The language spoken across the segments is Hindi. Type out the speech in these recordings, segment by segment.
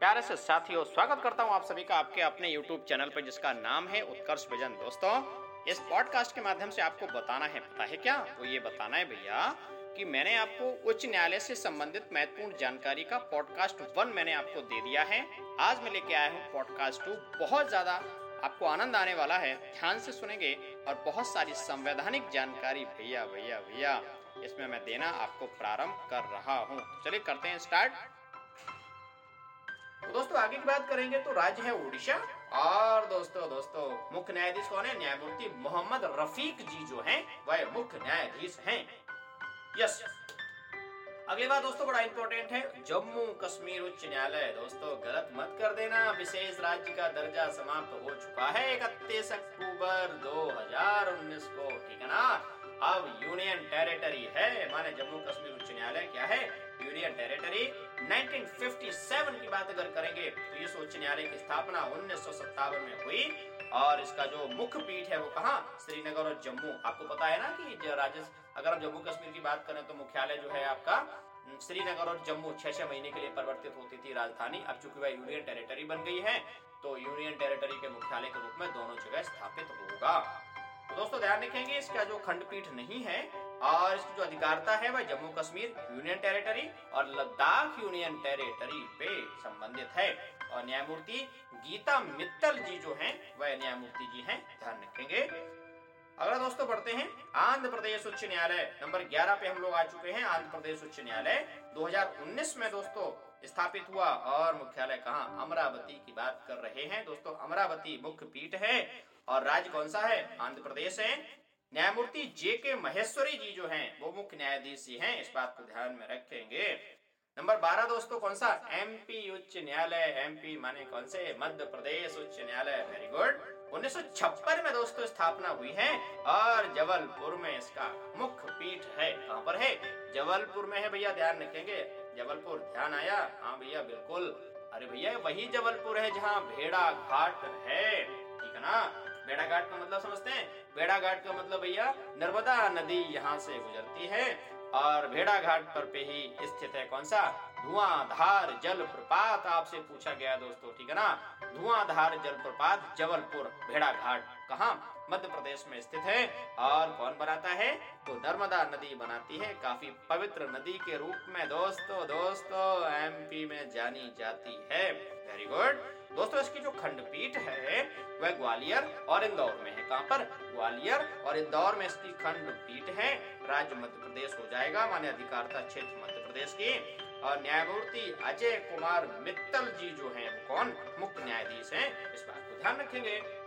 प्यारे से साथियों, स्वागत करता हूँ आप सभी का आपके अपने YouTube चैनल पर जिसका नाम है उत्कर्ष विजन दोस्तों, इस पॉडकास्ट के माध्यम से आपको बताना है, पता है क्या? वो ये बताना है भैया कि मैंने आपको उच्च न्यायालय से संबंधित महत्वपूर्ण जानकारी का पॉडकास्ट वन मैंने आपको दे दिया है। आज मैं लेके आया हूँ पॉडकास्ट टू बहुत ज़्यादा आपको आनंद आने वाला है, ध्यान से सुनेंगे और बहुत सारी संवैधानिक जानकारी। भैया भैया भैया, इसमें मैं देना आपको प्रारंभ कर रहा हूँ। चलिए करते हैं स्टार्ट तो दोस्तों, आगे की बात करेंगे तो राज्य है उड़ीसा और दोस्तों दोस्तों, मुख्य न्यायाधीश कौन है? न्यायमूर्ति मोहम्मद रफीक जी जो हैं, वह मुख्य न्यायाधीश हैं। यस अगली बात दोस्तों, बड़ा इंपॉर्टेंट है। जम्मू कश्मीर उच्च न्यायालय। दोस्तों, गलत मत कर देना। विशेष राज्य का दर्जा समाप्त हो चुका है इकतीस अक्टूबर 2019 को। ठीक है ना? अब यूनियन टेरिटरी है। माने जम्मू कश्मीर उच्च न्यायालय क्या है? यूनियन टेरिटरी 1957 की बात अगर करेंगे तो इस उच्च न्यायालय की स्थापना उन्नीस में हुई। और इसका जो मुख्य पीठ है वो कहा? श्रीनगर और जम्मू। आपको पता है ना कि राजस्थान अगर हम जम्मू कश्मीर की बात करें तो मुख्यालय जो है आपका श्रीनगर और जम्मू छह छह महीने के लिए परिवर्तित होती थी राजधानी। अब चूँकि वह यूनियन टेरिटरी बन गई है तो यूनियन टेरिटरी के मुख्यालय के रूप में दोनों जगह स्थापित होगा। तो दोस्तों, ध्यान रखेंगे, इसका जो खंडपीठ नहीं है और इसकी जो अधिकारता है वह जम्मू कश्मीर यूनियन टेरिटरी और लद्दाख यूनियन टेरिटरी पे संबंधित है। और न्यायमूर्ति गीता मित्तल जी जो हैं, वह न्यायमूर्ति जी हैं, ध्यान रखेंगे। अगला दोस्तों बढ़ते हैं। आंध्र प्रदेश उच्च न्यायालय, नंबर 11 पे हम लोग आ चुके हैं, आंध्र प्रदेश उच्च न्यायालय। 2019 में दोस्तों स्थापित हुआ और मुख्यालय कहा? अमरावती की बात कर रहे हैं। दोस्तों, अमरावती मुख्य पीठ है। और राज्य कौन सा है? आंध्र प्रदेश है। न्यायमूर्ति जे के महेश्वरी जी जो हैं, वो मुख्य न्यायाधीश ही हैं, इस बात को ध्यान में रखेंगे। नंबर बारह दोस्तों, कौन सा? एमपी उच्च न्यायालय एमपी माने कौन से? मध्य प्रदेश उच्च न्यायालय वेरी गुड उन्नीस सौ छप्पन में दोस्तों स्थापना हुई है, और जबलपुर में इसका मुख्य पीठ है। कहाँ पर है? जबलपुर में है भैया, ध्यान रखेंगे। जबलपुर, ध्यान आया? हाँ भैया, बिल्कुल। अरे भैया, वही जबलपुर है जहाँ भेड़ा घाट है, ठीक है ना? बेड़ा घाट का मतलब समझते हैं? बेड़ा घाट का मतलब भैया, नर्मदा नदी यहाँ से गुजरती है और भेड़ा घाट पर पे ही स्थित है कौन सा? धुआंधार जल प्रपात आपसे पूछा गया दोस्तों, ठीक है ना? धुआंधार जल प्रपात जबलपुर भेड़ा घाट कहा? मध्य प्रदेश में स्थित है और कौन बनाता है? तो नर्मदा नदी बनाती है, काफ़ी पवित्र नदी के रूप में दोस्तों दोस्तों एमपी में जानी जाती है। वेरी गुड दोस्तों, इसकी जो खंडपीठ है, वह ग्वालियर और इंदौर में है। कहाँ पर? ग्वालियर और इंदौर में इसकी खंडपीठ है। राज्य मध्य प्रदेश हो जाएगा माने अधिकारता क्षेत्र मध्य प्रदेश की। और न्यायमूर्ति अजय कुमार मित्तल जी जो हैं कौन? मुख्य न्यायाधीश हैं। इस बात को ध्यान रखेंगे।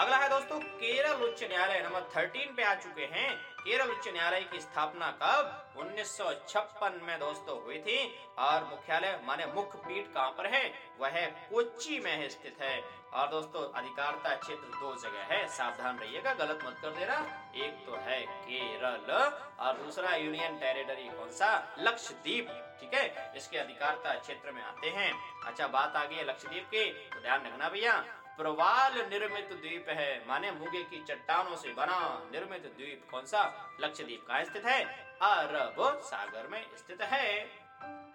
अगला है दोस्तों, केरल उच्च न्यायालय नंबर थर्टीन पे आ चुके हैं। केरल उच्च न्यायालय की स्थापना कब? उन्नीस सौ छप्पन में दोस्तों हुई थी और मुख्यालय माने मुख्य पीठ कहाँ पर है? वह कोच्चि में स्थित है। और दोस्तों, अधिकारता क्षेत्र दो जगह है। सावधान रहिएगा, गलत मत कर देना। एक तो है केरल और दूसरा यूनियन टेरिटरी कौन सा? लक्षद्वीप, ठीक है? इसके अधिकारता क्षेत्र में आते हैं। अच्छा बात आ गई है लक्षद्वीप की तो ध्यान रखना भैया। प्रवाल निर्मित द्वीप है। माने मुगे की चट्टानों से बना निर्मित द्वीप। कौन सा? लक्षद्वीप कहा स्थित है? अरब सागर में स्थित है।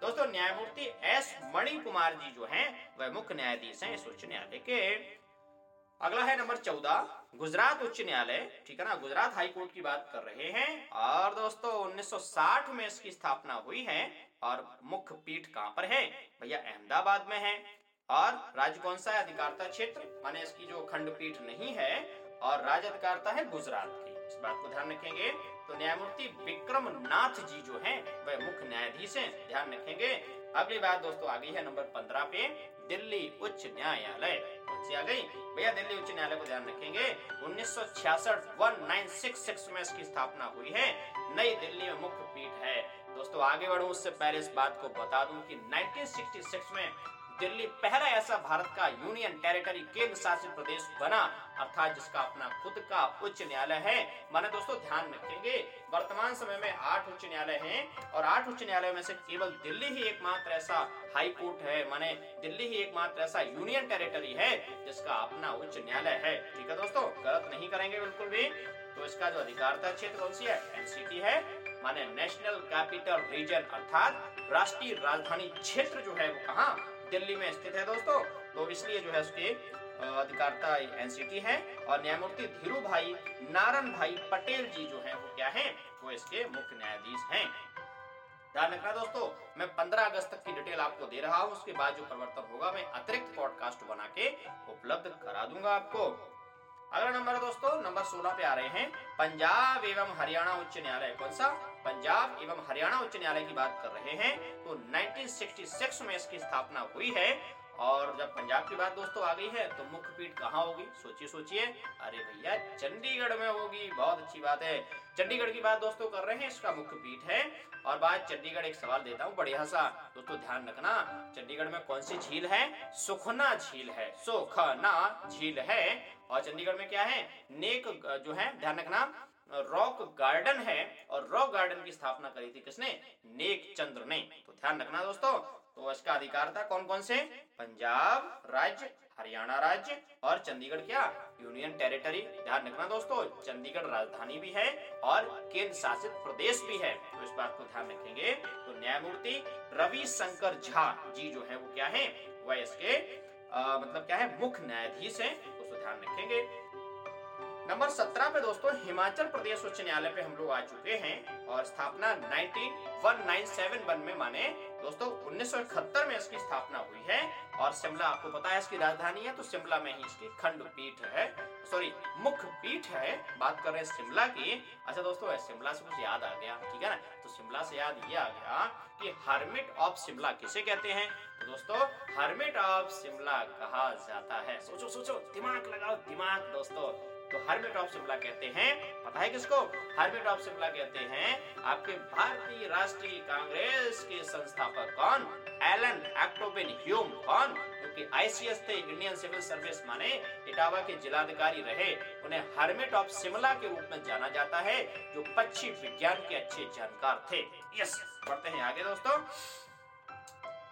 दोस्तों, न्यायमूर्ति एस मणि कुमार जी जो हैं, वह मुख्य न्यायाधीश हैं इस उच्च न्यायालय के। अगला है नंबर चौदह, गुजरात उच्च न्यायालय। ठीक है ना? गुजरात हाई कोर्ट की बात कर रहे हैं। और दोस्तों 1960 में इसकी स्थापना हुई है। और मुख्य पीठ कहाँ पर है? भैया, अहमदाबाद में है। और राज्य कौन सा है? अधिकारता क्षेत्र, माने इसकी जो खंडपीठ नहीं है, और राज्य अधिकारता है गुजरात की। इस बात को ध्यान रखेंगे तो न्यायमूर्ति विक्रम नाथ जी जो हैं, वह मुख्य न्यायाधीश हैं। ध्यान रखेंगे। अगली बात दोस्तों आ गई है नंबर पंद्रह पे, दिल्ली उच्च न्यायालय। कौन सी आ गई? भैया, दिल्ली उच्च न्यायालय को ध्यान रखेंगे। उन्नीस सौ छियासठ, वन नाइन सिक्स सिक्स में इसकी स्थापना हुई है। नई दिल्ली में मुख्य पीठ है। दोस्तों, आगे बढ़ू, उससे पहले इस बात को बता दूँ कि 1966 में दिल्ली पहला ऐसा भारत का यूनियन टेरिटरी केंद्र शासित प्रदेश बना, अर्थात जिसका अपना खुद का उच्च न्यायालय है। माने दोस्तों, ध्यान रखेंगे, वर्तमान समय में आठ उच्च न्यायालय हैं और आठ उच्च न्यायालय में से केवल दिल्ली ही एकमात्र ऐसा हाई कोर्ट है। माने दिल्ली ही एकमात्र ऐसा यूनियन टेरिटरी है जिसका अपना उच्च न्यायालय है। ठीक है दोस्तों, गलत नहीं करेंगे बिल्कुल भी। तो इसका जो अधिकारता क्षेत्र कौन सी है? एनसीटी है। माने नेशनल कैपिटल रीजन, अर्थात राष्ट्रीय राजधानी क्षेत्र जो है वो कहा? दिल्ली में स्थित है दोस्तों। तो इसलिए जो है उसके अधिकारता एनसीटी है और न्यायमूर्ति धीरू भाई नारायण भाई पटेल जी जो है, वो क्या है? वो इसके मुख्य न्यायाधीश हैं। ध्यान रखना दोस्तों, मैं 15 अगस्त तक की डिटेल आपको दे रहा हूँ, उसके बाद जो परिवर्तन होगा, मैं अतिरिक्त पॉडकास्ट बना के उपलब्ध करा दूँगा आपको। अगला नंबर दोस्तों, नंबर 16 पे आ रहे हैं, पंजाब एवं हरियाणा उच्च न्यायालय, कौन सा? पंजाब एवं हरियाणा उच्च न्यायालय की बात कर रहे हैं तो 1966 में इसकी स्थापना हुई है। और जब पंजाब की बात दोस्तों आ गई है तो मुख्य पीठ कहाँ होगी? सोचिए सोचिए। अरे भैया, चंडीगढ़ में होगी। बहुत अच्छी बात है। चंडीगढ़ की बात दोस्तों कर रहे हैं, इसका मुख्य पीठ है। और बात चंडीगढ़, एक सवाल देता हूँ, बढ़िया सा। दोस्तों, ध्यान रखना, चंडीगढ़ में कौन सी झील है? सुखना झील है। सुखना झील है। और चंडीगढ़ में क्या है? नेक, जो है, ध्यान रखना रॉक गार्डन है और रॉक गार्डन की स्थापना करी थी किसने? नेक चंद्र ने। तो ध्यान रखना दोस्तों तो इसका अधिकार था कौन कौन से? पंजाब राज्य हरियाणा राज्य और चंडीगढ़ क्या? Union territory. ध्यान रखना दोस्तों चंडीगढ़ राजधानी भी है और केंद्र शासित प्रदेश भी है। तो इस बात को ध्यान रखेंगे तो न्यायमूर्ति रवि शंकर झा जी जो है वो क्या है? वह इसके आ, मतलब क्या है? मुख्य न्यायाधीश है उसको ध्यान रखेंगे। नंबर सत्रह पे दोस्तों, हिमाचल प्रदेश उच्च न्यायालय पे हम लोग आ चुके हैं और स्थापना 19197 में माने, दोस्तों, उन्नीस में इसकी स्थापना हुई है। और शिमला, आपको पता है इसकी राजधानी है तो शिमला में ही इसकी खंडपीठ है सॉरी मुख्य पीठ है। बात कर रहे हैं शिमला की। अच्छा दोस्तों शिमला से कुछ याद आ गया, ठीक है ना? तो शिमला से याद ये आ गया कि हर्मिट ऑफ़ शिमला किसे कहते हैं? तो दोस्तों हर्मिट ऑफ़ शिमला कहा जाता है। सोचो सोचो, दिमाग लगाओ, दिमाग दोस्तों। तो हर्मिट ऑफ़ शिमला कहते हैं। पता है किसको? हर्मिट ऑफ़ शिमला कहते हैं आपके भारतीय राष्ट्रीय कांग्रेस के संस्थापक कौन? एलन एक्टोबिन ह्यूम कौन? क्योंकि आईसीएस थे, इंडियन सिविल सर्विस माने, इटावा के जिलाधिकारी रहे। उन्हें हर्मिट ऑफ़ शिमला के रूप में जाना जाता है, जो पक्षी विज्ञान के अच्छे जानकार थे। यस पढ़ते हैं आगे दोस्तों।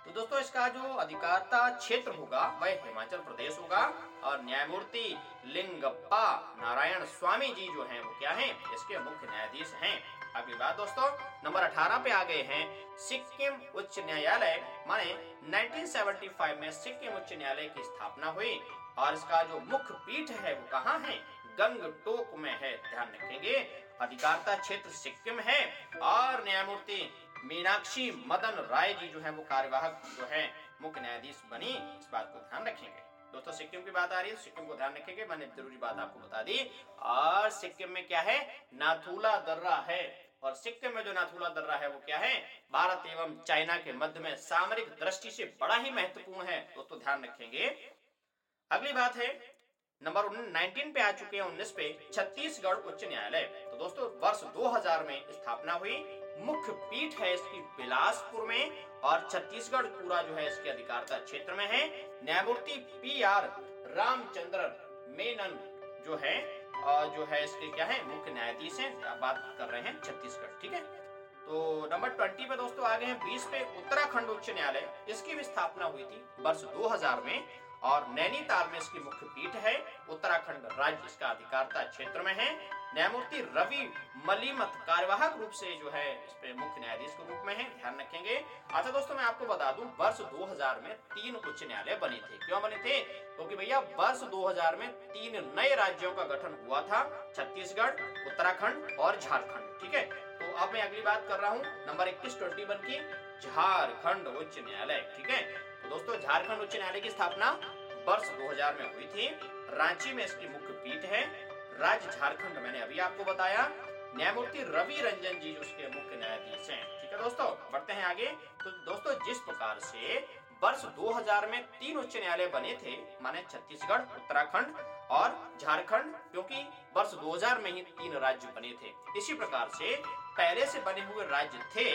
तो दोस्तों, इसका जो अधिकारता क्षेत्र होगा, वह हिमाचल प्रदेश होगा। और न्यायमूर्ति लिंगप्पा नारायण स्वामी जी जो हैं वो क्या हैं? इसके मुख्य न्यायाधीश हैं। अगली बात दोस्तों, नंबर 18 पे आ गए हैं। सिक्किम उच्च न्यायालय, माने 1975 में सिक्किम उच्च न्यायालय की स्थापना हुई। और इसका जो मुख्य पीठ है वो कहाँ है? गंगटोक में है, ध्यान रखेंगे। अधिकारता क्षेत्र सिक्किम है। और न्यायमूर्ति मीनाक्षी मदन राय जी जो है वो कार्यवाहक जो है, मुख्य न्यायाधीश बनी। इस बात को ध्यान रखेंगे। दोस्तों सिक्किम की बात आ रही है सिक्किम को ध्यान रखेंगे। मैंने ज़रूरी बात आपको बता दी। और सिक्किम में क्या है? नाथुला दर्रा है। और सिक्किम में जो नाथुला दर्रा है, वो क्या है? भारत एवं चाइना के मध्य में सामरिक दृष्टि से बड़ा ही महत्वपूर्ण है। दोस्तों, ध्यान रखेंगे। अगली बात है, नंबर 19 पे आ चुके हैं 19 पे छत्तीसगढ़ उच्च न्यायालय। तो दोस्तों, वर्ष 2000 में स्थापना हुई। मुख्य पीठ है इसकी बिलासपुर में और छत्तीसगढ़ पूरा जो है इसके अधिकारता क्षेत्र में है। न्यायमूर्ति पी आर रामचंद्र मेनन जो है और जो है इसके क्या है, मुख्य न्यायाधीश हैं बात कर रहे हैं छत्तीसगढ़, ठीक है? तो नंबर ट्वेंटी पे दोस्तों आ गए हैं, बीस पे उत्तराखंड उच्च न्यायालय, इसकी भी स्थापना हुई थी वर्ष 2000 में। और नैनीताल में इसकी मुख्य पीठ है। उत्तराखंड राज्य इसका अधिकारता क्षेत्र में है। न्यायमूर्ति रवि मलिमत कार्यवाहक रूप से जो है, इस पे मुख्य न्यायाधीश के रूप में है। ध्यान रखेंगे। अच्छा दोस्तों, मैं आपको बता दूँ, वर्ष 2000 में तीन उच्च न्यायालय बने थे। क्यों बने थे? क्योंकि तो भैया, वर्ष 2000 में तीन नए राज्यों का गठन हुआ था। छत्तीसगढ़, उत्तराखंड और झारखंड, ठीक है? तो अब मैं अगली बात कर रहा हूँ, नंबर इक्कीस ट्वेंटी वन की, झारखंड उच्च न्यायालय, ठीक है? तो दोस्तों, झारखंड उच्च न्यायालय की स्थापना वर्ष 2000 में हुई थी। रांची में इसकी मुख्य पीठ है। राज्य झारखंड, मैंने अभी आपको बताया। न्यायमूर्ति रवि रंजन जी उसके मुख्य न्यायाधीश हैं। ठीक है दोस्तों, बढ़ते हैं आगे। तो दोस्तों, जिस प्रकार से वर्ष 2000 में तीन उच्च न्यायालय बने थे, माने छत्तीसगढ़, उत्तराखंड और झारखंड, क्योंकि वर्ष 2000 में ही तीन राज्य बने थे। इसी प्रकार से पहले से बने हुए राज्य थे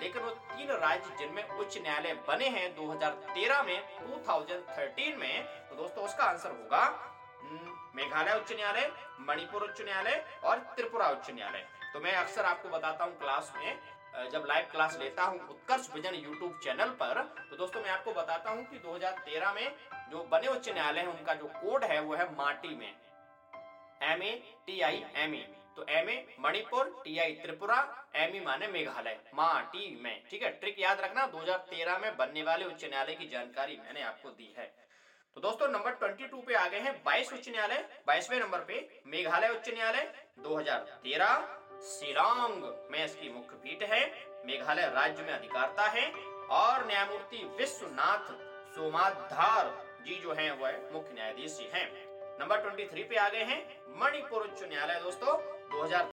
लेकिन वो तीन राज्य जिनमें उच्च न्यायालय बने हैं 2013 में 2013 में तो दोस्तों उसका आंसर होगा हम्म, मेघालय उच्च न्यायालय मणिपुर उच्च न्यायालय और त्रिपुरा उच्च न्यायालय। तो मैं अक्सर आपको बताता हूँ क्लास में जब लाइव क्लास लेता हूँ उत्कर्ष विजन यूट्यूब चैनल पर तो दोस्तों मैं आपको बताता हूँ कि 2013 में जो बने उच्च न्यायालय है उनका जो कोड है वो है माटी में M A T I M A तो M A Manipur, T I Tripura, M E माने मेघालय। मा, टी, में। ठीक है? ट्रिक याद रखना 2013 में बनने वाले उच्च न्यायालय की जानकारी मैंने आपको दी है। तो दोस्तों, नंबर 22 पे आ गए हैं 22 उच्च न्यायालय। 22वें नंबर पे मेघालय उच्च न्यायालय। 2013 शिलांग में इसकी मुख्य पीठ है। मेघालय राज्य में अधिकारता है। और न्यायमूर्ति विश्वनाथ सोमाधार जी जो हैं वह मुख्य न्यायाधीश हैं। नंबर 23 पे आ गए हैं मणिपुर उच्च न्यायालय, दोस्तों। 2000